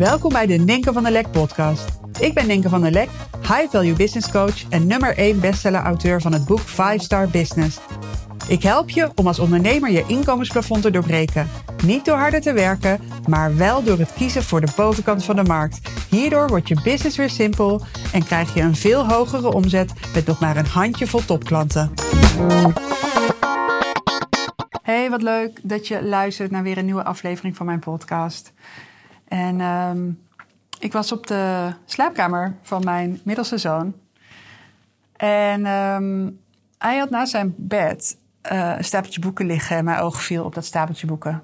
Welkom bij de Ninke van der Lek podcast. Ik ben Ninke van der Lek, high value business coach en nummer 1 bestseller auteur van het boek 5 Star Business. Ik help je om als ondernemer je inkomensplafond te doorbreken. Niet door harder te werken, maar wel door het kiezen voor de bovenkant van de markt. Hierdoor wordt je business weer simpel en krijg je een veel hogere omzet met nog maar een handjevol topklanten. Hey, wat leuk dat je luistert naar weer een nieuwe aflevering van mijn podcast. En ehm, ik was op de slaapkamer van mijn middelste zoon. En ehm, hij had naast zijn bed uh, een stapeltje boeken liggen. En mijn oog viel op dat stapeltje boeken.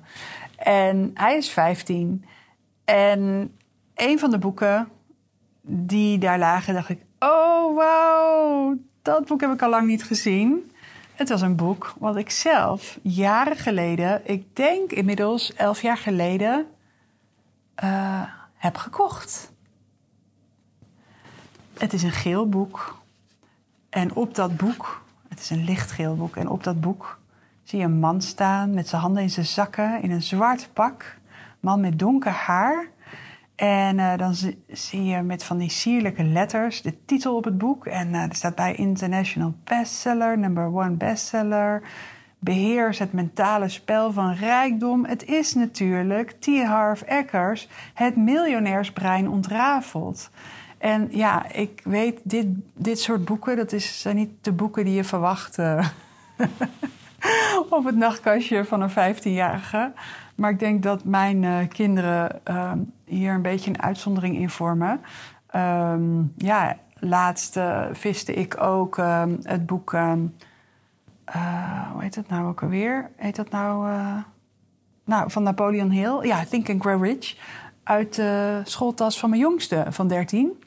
En hij is 15. En een van de boeken die daar lagen, dacht ik: Oh, wauw, dat boek heb ik al lang niet gezien. Het was een boek wat ik zelf jaren geleden, ik denk inmiddels elf jaar geleden, uh, heb gekocht. Het is een geel boek. En op dat boek, het is een lichtgeel boek, en op dat boek zie je een man staan met zijn handen in zijn zakken in een zwart pak. Man met donker haar. En uh, dan zie je met van die sierlijke letters de titel op het boek. En uh, er staat bij International Bestseller, number one bestseller. Beheers het mentale spel van rijkdom. Het is natuurlijk T. Harv Eckers, het miljonairsbrein ontrafeld. En ja, ik weet, dit, dit soort boeken, dat is, zijn niet de boeken die je verwacht uh, op het nachtkastje van een 15-jarige. Maar ik denk dat mijn uh, kinderen uh, hier een beetje een uitzondering in vormen. Um, ja, laatst uh, viste ik ook ehm, het boek. Uh, hoe heet het nou ook alweer? Heet dat nou. nou, van Napoleon Hill. Ja, Think and Grow Rich. Uit de schooltas van mijn jongste van 13.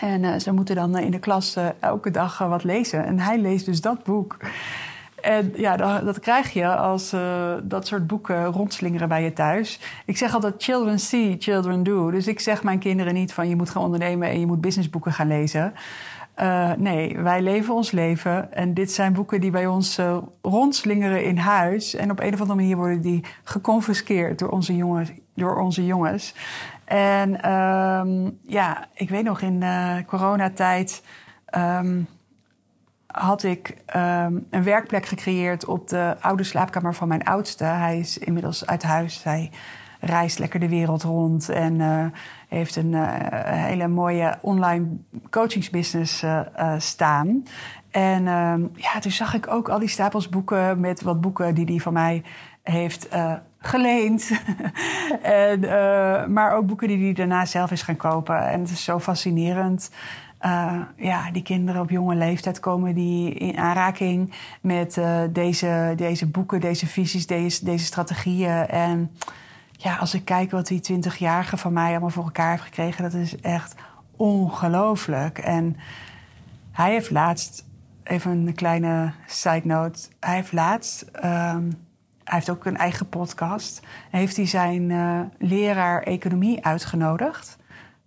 En ze moeten dan in de klas elke dag wat lezen. En hij leest dus dat boek. En ja, dat, dat krijg je als dat soort boeken rondslingeren bij je thuis. Ik zeg altijd: children see, children do. Dus ik zeg mijn kinderen niet van je moet gaan ondernemen en je moet businessboeken gaan lezen. Uh, nee, wij leven ons leven. En dit zijn boeken die bij ons uh, rondslingeren in huis. En op een of andere manier worden die geconfiskeerd door onze jongens. Door onze jongens. En um, ja, ik weet nog in coronatijd. Um, had ik um, een werkplek gecreëerd op de oude slaapkamer van mijn oudste. Hij is inmiddels uit huis. Hij reist lekker de wereld rond en uh, heeft een uh, hele mooie online coachingsbusiness uh, staan. En um, ja, toen zag ik ook al die stapels boeken met wat boeken die hij van mij heeft geleend. en, maar ook boeken die hij daarna zelf is gaan kopen. En het is zo fascinerend. Ja, die kinderen op jonge leeftijd komen die in aanraking met deze, deze boeken, deze visies, deze, deze strategieën. En ja, als ik kijk wat die 20-jarige van mij allemaal voor elkaar heeft gekregen, dat is echt ongelooflijk. En hij heeft laatst, even een kleine side note, hij heeft laatst. Um, hij heeft ook een eigen podcast. Heeft hij zijn uh, leraar economie uitgenodigd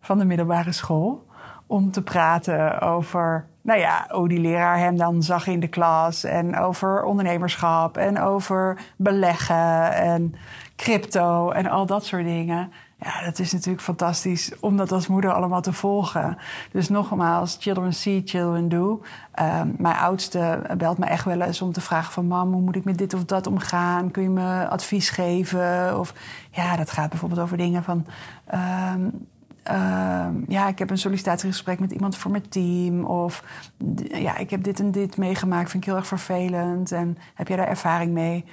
van de middelbare school om te praten over, nou ja, hoe die leraar hem dan zag in de klas. En over ondernemerschap en over beleggen en crypto en al dat soort dingen. Ja, dat is natuurlijk fantastisch om dat als moeder allemaal te volgen. Dus nogmaals, children see, children do. Um, mijn oudste belt me echt wel eens om te vragen van... mam, hoe moet ik met dit of dat omgaan? Kun je me advies geven? Of ja, dat gaat bijvoorbeeld over dingen van... Um, uh, ja, ik heb een sollicitatiegesprek met iemand voor mijn team. Of ja, ik heb dit en dit meegemaakt, vind ik heel erg vervelend. En heb jij daar ervaring mee?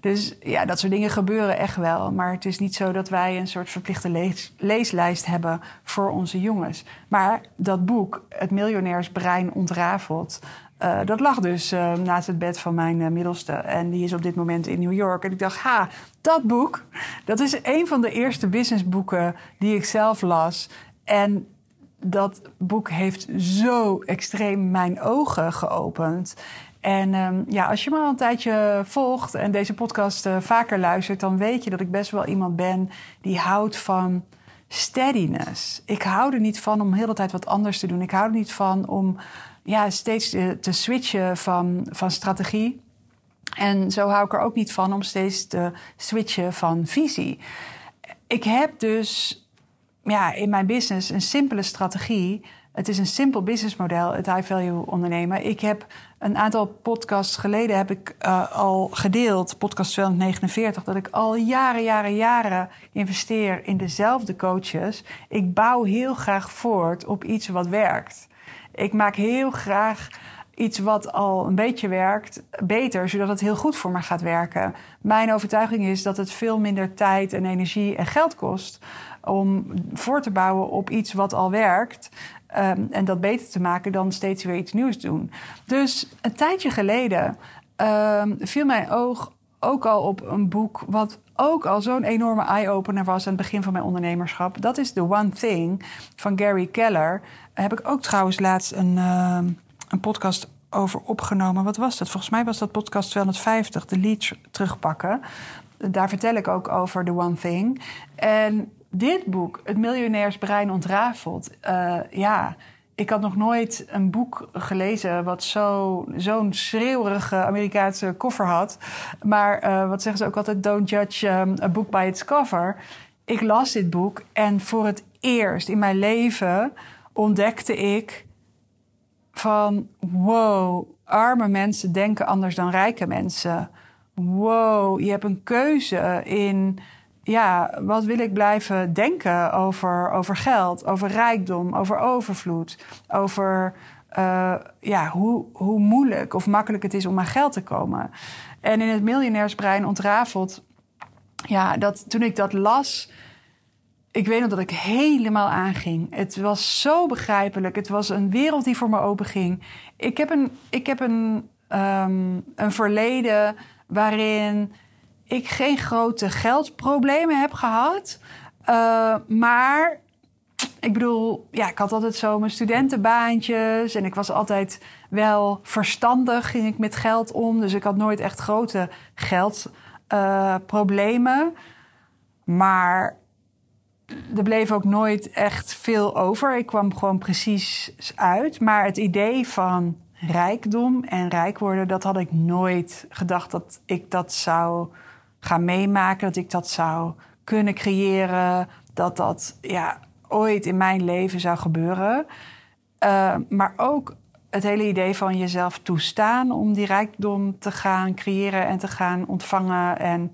Dus ja, dat soort dingen gebeuren echt wel. Maar het is niet zo dat wij een soort verplichte lees leeslijst hebben voor onze jongens. Maar dat boek, Het Miljonairsbrein ontrafeld, uh, dat lag dus uh, naast het bed van mijn uh, middelste. En die is op dit moment in New York. En ik dacht, ha, dat boek, dat is een van de eerste businessboeken die ik zelf las. En dat boek heeft zo extreem mijn ogen geopend. En um, ja, als je me al een tijdje volgt en deze podcast vaker luistert, dan weet je dat ik best wel iemand ben die houdt van steadiness. Ik hou er niet van om heel de tijd wat anders te doen. Ik hou er niet van om ja, steeds te, switchen van, van strategie. En zo hou ik er ook niet van om steeds te switchen van visie. Ik heb dus ja, in mijn business een simpele strategie. Het is een simpel businessmodel, het high value ondernemen. Ik heb een aantal podcasts geleden heb ik uh, al gedeeld, podcast 249, dat ik al jaren, jaren, jaren investeer in dezelfde coaches. Ik bouw heel graag voort op iets wat werkt. Ik maak heel graag iets wat al een beetje werkt beter, zodat het heel goed voor me gaat werken. Mijn overtuiging is dat het veel minder tijd en energie en geld kost om voor te bouwen op iets wat al werkt. Um, en dat beter te maken dan steeds weer iets nieuws doen. Dus een tijdje geleden um, viel mijn oog ook al op een boek wat ook al zo'n enorme eye-opener was aan het begin van mijn ondernemerschap. Dat is The One Thing van Gary Keller. Daar heb ik ook trouwens laatst een, uh, een podcast over opgenomen. Wat was dat? Volgens mij was dat podcast 250, de lead terugpakken. Daar vertel ik ook over The One Thing. En dit boek, Het Miljonairsbrein ontrafeld, uh, ja, ik had nog nooit een boek gelezen wat zo'n schreeuwerige Amerikaanse koffer had. Maar uh, wat zeggen ze ook altijd? Don't judge um, a book by its cover. Ik las dit boek en voor het eerst in mijn leven ontdekte ik van wow, arme mensen denken anders dan rijke mensen. Wow, je hebt een keuze in ja, wat wil ik blijven denken over, over geld, over rijkdom, over overvloed, over uh, ja, hoe, hoe moeilijk of makkelijk het is om aan geld te komen. En in het miljonairsbrein ontrafeld, ja, dat, toen ik dat las, ik weet nog dat ik helemaal aanging. Het was zo begrijpelijk. Het was een wereld die voor me openging. Ik heb een, ik heb een, um, een verleden waarin ik geen grote geldproblemen heb gehad. Uh, maar ik bedoel, ja, ik had altijd zo mijn studentenbaantjes en ik was altijd wel verstandig, ging ik met geld om. Dus ik had nooit echt grote geldproblemen. Maar er bleef ook nooit echt veel over. Ik kwam gewoon precies uit. Maar het idee van rijkdom en rijk worden, dat had ik nooit gedacht dat ik dat zou gaan meemaken. Dat ik dat zou kunnen creëren. Dat dat ja, ooit in mijn leven zou gebeuren. Uh, maar ook het hele idee van jezelf toestaan om die rijkdom te gaan creëren en te gaan ontvangen. En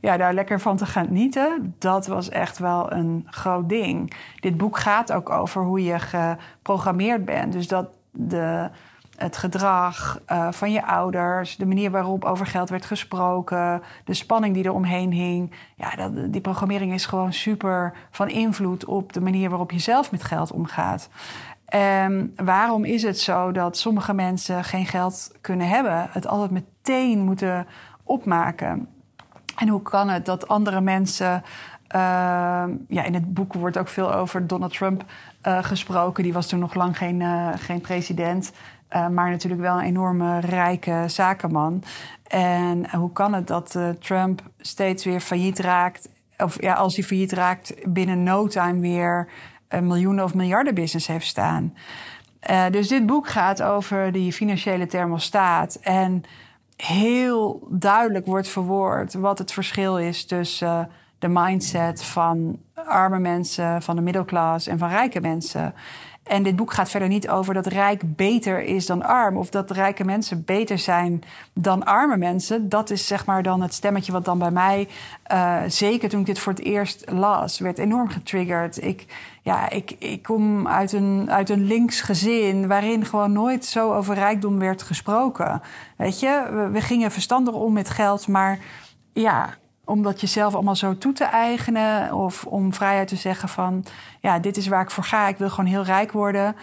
ja, daar lekker van te gaan genieten, dat was echt wel een groot ding. Dit boek gaat ook over hoe je geprogrammeerd bent. Dus dat de, het gedrag uh, van je ouders, de manier waarop over geld werd gesproken, de spanning die er omheen hing. Ja, dat, die programmering is gewoon super van invloed op de manier waarop je zelf met geld omgaat. En waarom is het zo dat sommige mensen geen geld kunnen hebben, het altijd meteen moeten opmaken? En hoe kan het dat andere mensen. Uh, ja, in het boek wordt ook veel over Donald Trump uh, gesproken. Die was toen nog lang geen, uh, geen president. Maar natuurlijk wel een enorme rijke zakenman. En hoe kan het dat Trump steeds weer failliet raakt? Of ja, als hij failliet raakt, binnen no time weer een miljoenen of miljarden business heeft staan. dus dit boek gaat over die financiële thermostaat. En heel duidelijk wordt verwoord wat het verschil is tussen de mindset van arme mensen, van de middelklas en van rijke mensen. En dit boek gaat verder niet over dat rijk beter is dan arm. Of dat rijke mensen beter zijn dan arme mensen. Dat is zeg maar dan het stemmetje wat dan bij mij, uh, zeker toen ik dit voor het eerst las, werd enorm getriggerd. Ik, ja, ik, ik kom uit een, uit een links gezin waarin gewoon nooit zo over rijkdom werd gesproken. Weet je, we, we gingen verstandig om met geld, maar ja, om dat jezelf allemaal zo toe te eigenen. Of om vrijheid te zeggen van, ja, dit is waar ik voor ga. Ik wil gewoon heel rijk worden.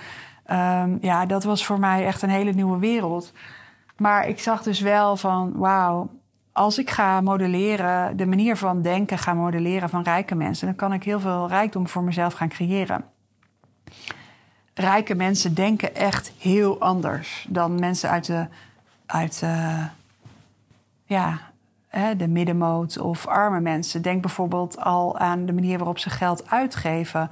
Um, ja, dat was voor mij echt een hele nieuwe wereld. Maar ik zag dus wel van, wauw, als ik ga modelleren, de manier van denken ga modelleren van rijke mensen, dan kan ik heel veel rijkdom voor mezelf gaan creëren. Rijke mensen denken echt heel anders dan mensen uit de, uit de, ja, de middenmoot of arme mensen. Denk bijvoorbeeld al aan de manier waarop ze geld uitgeven.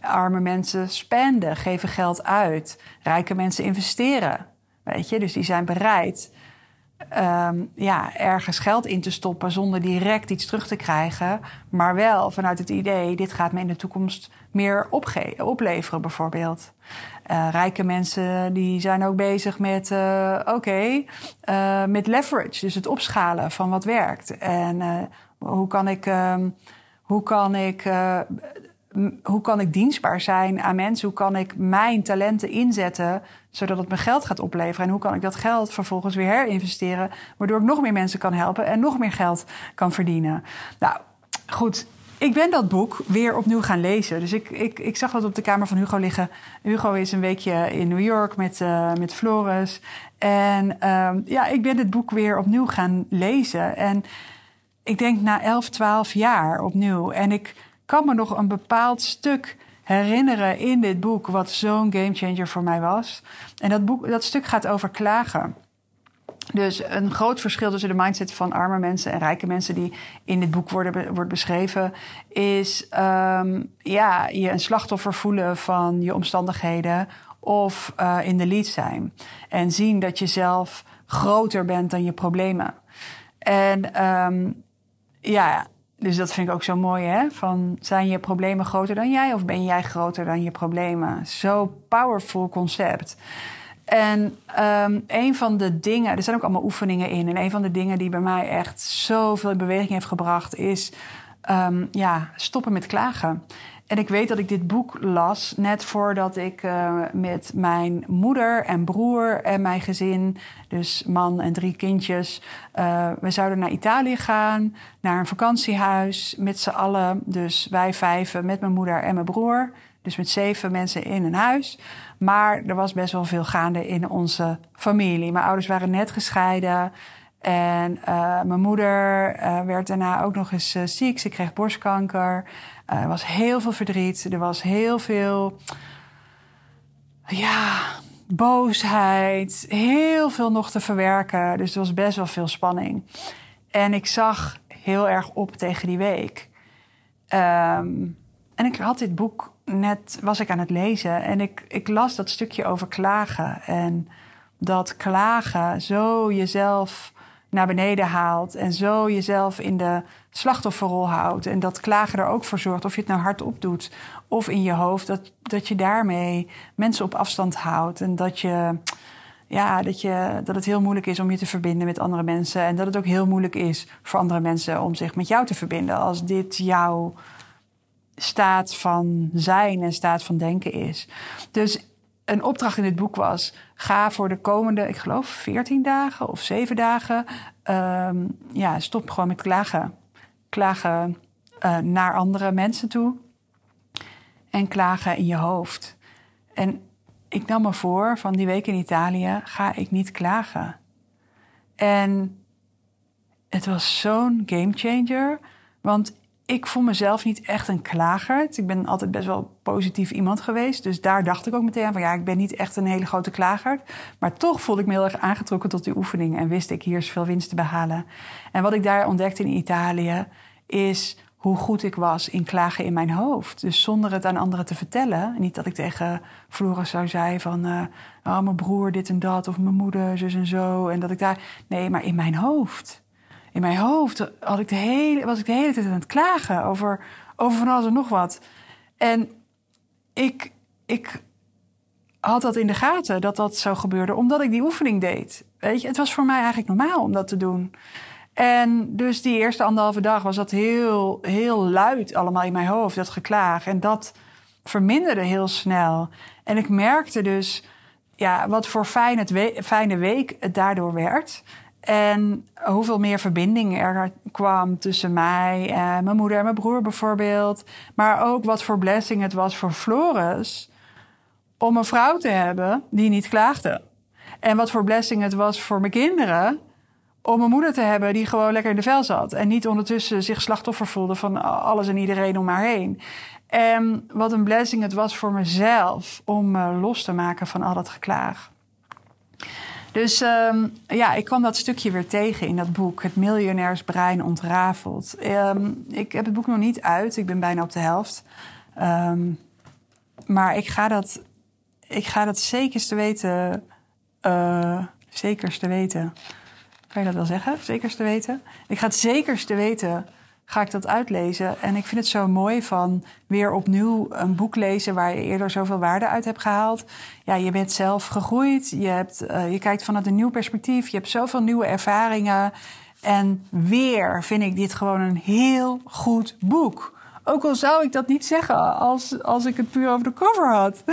Arme mensen spenden, geven geld uit. Rijke mensen investeren. Weet je, dus die zijn bereid ehm, ja, ergens geld in te stoppen zonder direct iets terug te krijgen. Maar wel vanuit het idee, dit gaat me in de toekomst meer opleveren bijvoorbeeld. Uh, rijke mensen die zijn ook bezig met, uh, oké, uh, met leverage. Dus het opschalen van wat werkt. En hoe kan ik, um, hoe kan ik hoe kan ik dienstbaar zijn aan mensen? Hoe kan ik mijn talenten inzetten zodat het me geld gaat opleveren? En hoe kan ik dat geld vervolgens weer herinvesteren, waardoor ik nog meer mensen kan helpen en nog meer geld kan verdienen? Nou, goed. Ik ben dat boek weer opnieuw gaan lezen. Dus ik, ik, ik zag dat op de kamer van Hugo liggen. Hugo is een weekje in New York met, uh, met Floris. En uh, ja, ik ben het boek weer opnieuw gaan lezen. En ik denk na 11, 12 jaar opnieuw. En ik kan me nog een bepaald stuk herinneren in dit boek, wat zo'n gamechanger voor mij was. En dat, boek, dat stuk gaat over klagen. Dus een groot verschil tussen de mindset van arme mensen en rijke mensen die in dit boek worden, wordt beschreven, is um, ja, je een slachtoffer voelen van je omstandigheden of uh, in de lead zijn. En zien dat je zelf groter bent dan je problemen. En um, ja, dus dat vind ik ook zo mooi, hè? Van zijn je problemen groter dan jij of ben jij groter dan je problemen? Zo powerful concept. En um, een van de dingen, er zijn ook allemaal oefeningen in. En een van de dingen die bij mij echt zoveel in beweging heeft gebracht, is um, ja, stoppen met klagen. En ik weet dat ik dit boek las net voordat ik uh, met mijn moeder en broer en mijn gezin, dus man en drie kindjes, uh, we zouden naar Italië gaan, naar een vakantiehuis met z'n allen. Dus wij vijven met mijn moeder en mijn broer. Dus met zeven mensen in een huis. Maar er was best wel veel gaande in onze familie. Mijn ouders waren net gescheiden. En uh, mijn moeder uh, werd daarna ook nog eens uh, ziek. Ze kreeg borstkanker. er was heel veel verdriet. Er was heel veel. Ja, boosheid. Heel veel nog te verwerken. Dus er was best wel veel spanning. En ik zag heel erg op tegen die week. Um, en ik had dit boek net, was ik aan het lezen. En ik, ik las dat stukje over klagen. En dat klagen zo jezelf naar beneden haalt en zo jezelf in de slachtofferrol houdt. En dat klagen er ook voor zorgt, of je het nou hardop doet of in je hoofd, dat, dat je daarmee mensen op afstand houdt. En dat, je, ja, dat, je, dat het heel moeilijk is om je te verbinden met andere mensen. En dat het ook heel moeilijk is voor andere mensen om zich met jou te verbinden als dit jouw staat van zijn en staat van denken is. Dus een opdracht in het boek was: ga voor de komende, ik geloof, 14 dagen of 7 dagen. Um, ja, stop gewoon met klagen. Klagen uh, naar andere mensen toe. En klagen in je hoofd. En ik nam me voor van die week in Italië ga ik niet klagen. En het was zo'n gamechanger. Want ik voel mezelf niet echt een klager. Ik ben altijd best wel positief iemand geweest. Dus daar dacht ik ook meteen aan van ja, ik ben niet echt een hele grote klager. Maar toch voelde ik me heel erg aangetrokken tot die oefening. En wist ik, hier is veel winst te behalen. En wat ik daar ontdekte in Italië is hoe goed ik was in klagen in mijn hoofd. Dus zonder het aan anderen te vertellen. Niet dat ik tegen Floris zou zeggen van... Uh, oh, mijn broer dit en dat, of mijn moeder zus en zo. En dat ik daar... Nee, maar in mijn hoofd in mijn hoofd had ik de hele, was ik de hele tijd aan het klagen over, over van alles en nog wat. En ik, ik had dat in de gaten dat dat zo gebeurde, omdat ik die oefening deed. Weet je, het was voor mij eigenlijk normaal om dat te doen. En dus die eerste anderhalve dag was dat heel, heel luid allemaal in mijn hoofd, dat geklaag. En dat verminderde heel snel. En ik merkte dus ja, wat voor fijn het we fijne week het daardoor werd. En hoeveel meer verbinding er kwam tussen mij en mijn moeder en mijn broer bijvoorbeeld. Maar ook wat voor blessing het was voor Floris om een vrouw te hebben die niet klaagde. En wat voor blessing het was voor mijn kinderen om een moeder te hebben die gewoon lekker in de vel zat. En niet ondertussen zich slachtoffer voelde van alles en iedereen om haar heen. En wat een blessing het was voor mezelf om me los te maken van al dat geklaag. Dus um, ja, ik kwam dat stukje weer tegen in dat boek. Het miljonairsbrein ontrafeld. Um, ik heb het boek nog niet uit. Ik ben bijna op de helft. Um, maar ik ga dat, ik ga dat zekerste weten. Uh, zekerste weten. Kan je dat wel zeggen? Zekerste weten. Ik ga het zekerste weten, ga ik dat uitlezen. En ik vind het zo mooi van weer opnieuw een boek lezen waar je eerder zoveel waarde uit hebt gehaald. Ja, je bent zelf gegroeid. Je, hebt, uh, je kijkt vanuit een nieuw perspectief. Je hebt zoveel nieuwe ervaringen. En weer vind ik dit gewoon een heel goed boek. Ook al zou ik dat niet zeggen als, als ik het puur over de cover had.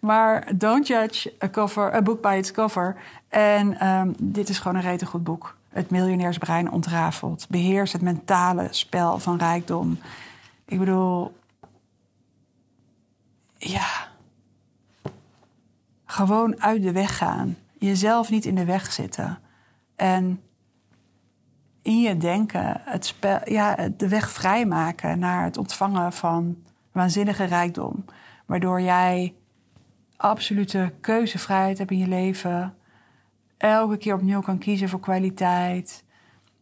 Maar don't judge a, cover, a book by its cover. En um, dit is gewoon een rete goed boek. Het miljonairsbrein ontrafelt. Beheers het mentale spel van rijkdom. Ik bedoel, ja. Gewoon uit de weg gaan. Jezelf niet in de weg zitten. En in je denken het spel, ja, de weg vrijmaken naar het ontvangen van waanzinnige rijkdom. Waardoor jij absolute keuzevrijheid hebt in je leven. Elke keer opnieuw kan kiezen voor kwaliteit.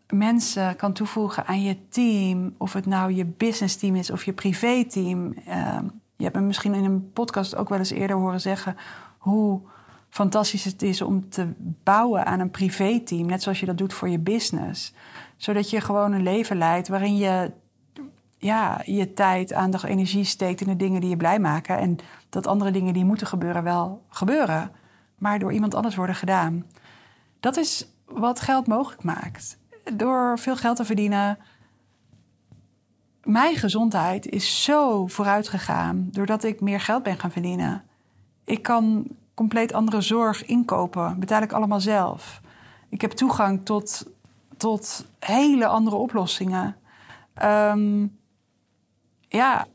Mensen kan toevoegen aan je team. Of het nou je business team is of je privé team. Uh, je hebt me misschien in een podcast ook wel eens eerder horen zeggen hoe fantastisch het is om te bouwen aan een privé-team, net zoals je dat doet voor je business. Zodat je gewoon een leven leidt waarin je ja, je tijd, aandacht, energie steekt in de dingen die je blij maken. En dat andere dingen die moeten gebeuren wel gebeuren, maar door iemand anders worden gedaan. Dat is wat geld mogelijk maakt. Door veel geld te verdienen. Mijn gezondheid is zo vooruit gegaan doordat ik meer geld ben gaan verdienen. Ik kan compleet andere zorg inkopen. Betaal ik allemaal zelf. Ik heb toegang tot, tot hele andere oplossingen. Um, ja,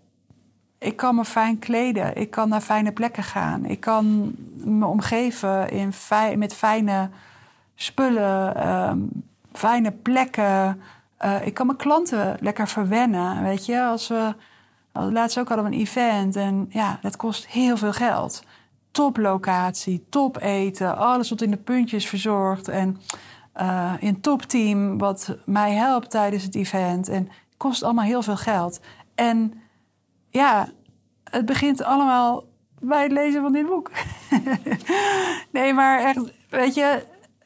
ik kan me fijn kleden. Ik kan naar fijne plekken gaan. Ik kan me omgeven in met fijne spullen, um, fijne plekken. Uh, ik kan mijn klanten lekker verwennen. Weet je, als we. Laatst ook hadden we een event en ja, dat kost heel veel geld toplocatie, top eten, alles tot in de puntjes verzorgd. En uh, een topteam wat mij helpt tijdens het event. En het kost allemaal heel veel geld. En ja, het begint allemaal bij het lezen van dit boek. nee, maar echt, weet je,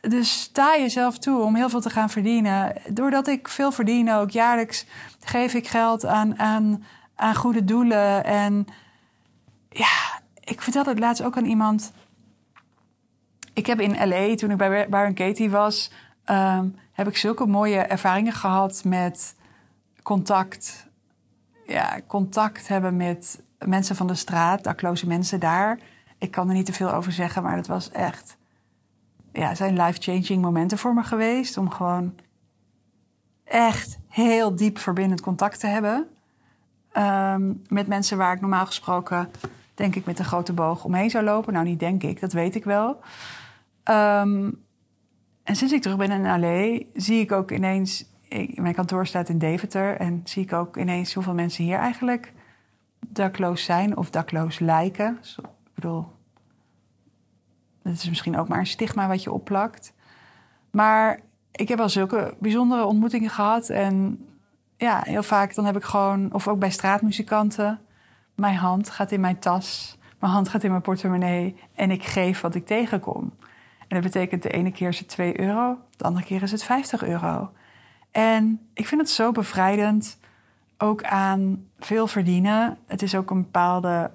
dus sta jezelf toe om heel veel te gaan verdienen. Doordat ik veel verdien ook, jaarlijks geef ik geld aan, aan, aan goede doelen. En ja, ik vertelde het laatst ook aan iemand. Ik heb in LA, toen ik bij Baron Katie was, um, heb ik zulke mooie ervaringen gehad met contact. Ja, contact hebben met mensen van de straat, dakloze mensen daar. Ik kan er niet te veel over zeggen, maar dat was echt. Ja, zijn life-changing momenten voor me geweest. Om gewoon echt heel diep verbindend contact te hebben. Um, met mensen waar ik normaal gesproken denk ik, met een grote boog omheen zou lopen. Nou, niet denk ik, dat weet ik wel. Um, en sinds ik terug ben in LA, zie ik ook ineens... Mijn kantoor staat in Deventer en zie ik ook ineens hoeveel mensen hier eigenlijk dakloos zijn of dakloos lijken. Dus, ik bedoel, dat is misschien ook maar een stigma wat je opplakt. Maar ik heb wel zulke bijzondere ontmoetingen gehad. En ja, heel vaak dan heb ik gewoon, of ook bij straatmuzikanten, mijn hand gaat in mijn tas, mijn hand gaat in mijn portemonnee en ik geef wat ik tegenkom. En dat betekent de ene keer is het 2 euro, de andere keer is het 50 euro. En ik vind het zo bevrijdend, ook aan veel verdienen. Het is ook een bepaalde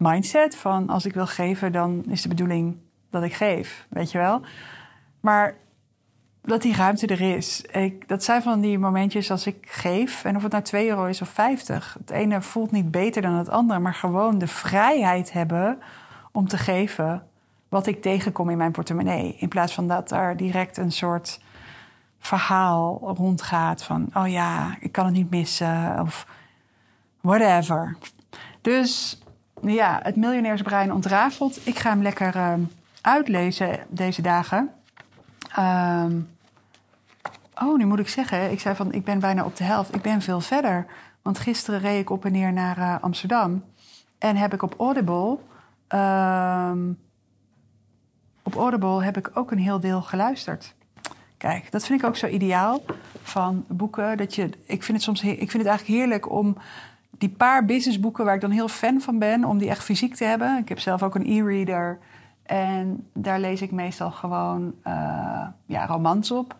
mindset van als ik wil geven, dan is de bedoeling dat ik geef, weet je wel. Maar dat die ruimte er is. Ik, dat zijn van die momentjes als ik geef, en of het nou 2 euro is of 50. Het ene voelt niet beter dan het andere, maar gewoon de vrijheid hebben om te geven wat ik tegenkom in mijn portemonnee. In plaats van dat daar direct een soort verhaal rondgaat van: oh ja, ik kan het niet missen of whatever. Dus ja, het miljonairsbrein ontrafelt. Ik ga hem lekker uh, uitlezen deze dagen. Um, oh, nu moet ik zeggen, ik zei van ik ben bijna op de helft. Ik ben veel verder. Want gisteren reed ik op en neer naar uh, Amsterdam. En heb ik op Audible. Um, op Audible heb ik ook een heel deel geluisterd. Kijk, dat vind ik ook zo ideaal van boeken. Dat je, ik vind het soms ik vind het eigenlijk heerlijk om die paar businessboeken waar ik dan heel fan van ben, om die echt fysiek te hebben. Ik heb zelf ook een e-reader En daar lees ik meestal gewoon uh, ja, romans op.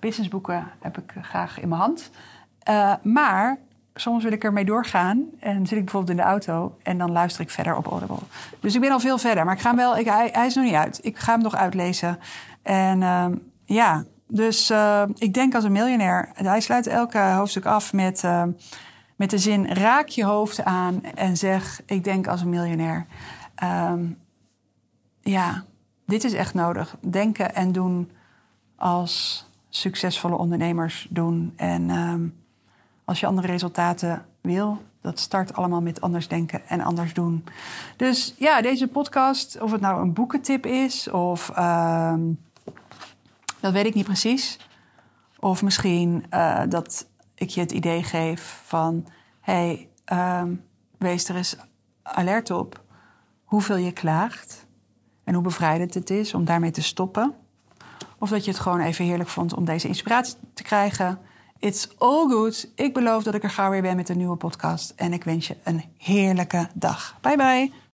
Businessboeken heb ik graag in mijn hand. Uh, maar soms wil ik ermee doorgaan en zit ik bijvoorbeeld in de auto en dan luister ik verder op Audible. Dus ik ben al veel verder, maar ik ga hem wel, ik, hij, is nog niet uit. Ik ga hem nog uitlezen. En uh, ja, dus uh, ik denk als een miljonair. Hij sluit elke hoofdstuk af met, uh, met de zin: raak je hoofd aan en zeg: Ik denk als een miljonair. Um, ja, dit is echt nodig. Denken en doen als succesvolle ondernemers doen. En um, als je andere resultaten wil, dat start allemaal met anders denken en anders doen. Dus ja, deze podcast, of het nou een boekentip is of. Um, dat weet ik niet precies. Of misschien uh, dat ik je het idee geef van: hey, um, wees er eens alert op hoeveel je klaagt en hoe bevrijdend het is om daarmee te stoppen. Of dat je het gewoon even heerlijk vond om deze inspiratie te krijgen. It's all good. Ik beloof dat ik er gauw weer ben met een nieuwe podcast. En ik wens je een heerlijke dag. Bye bye.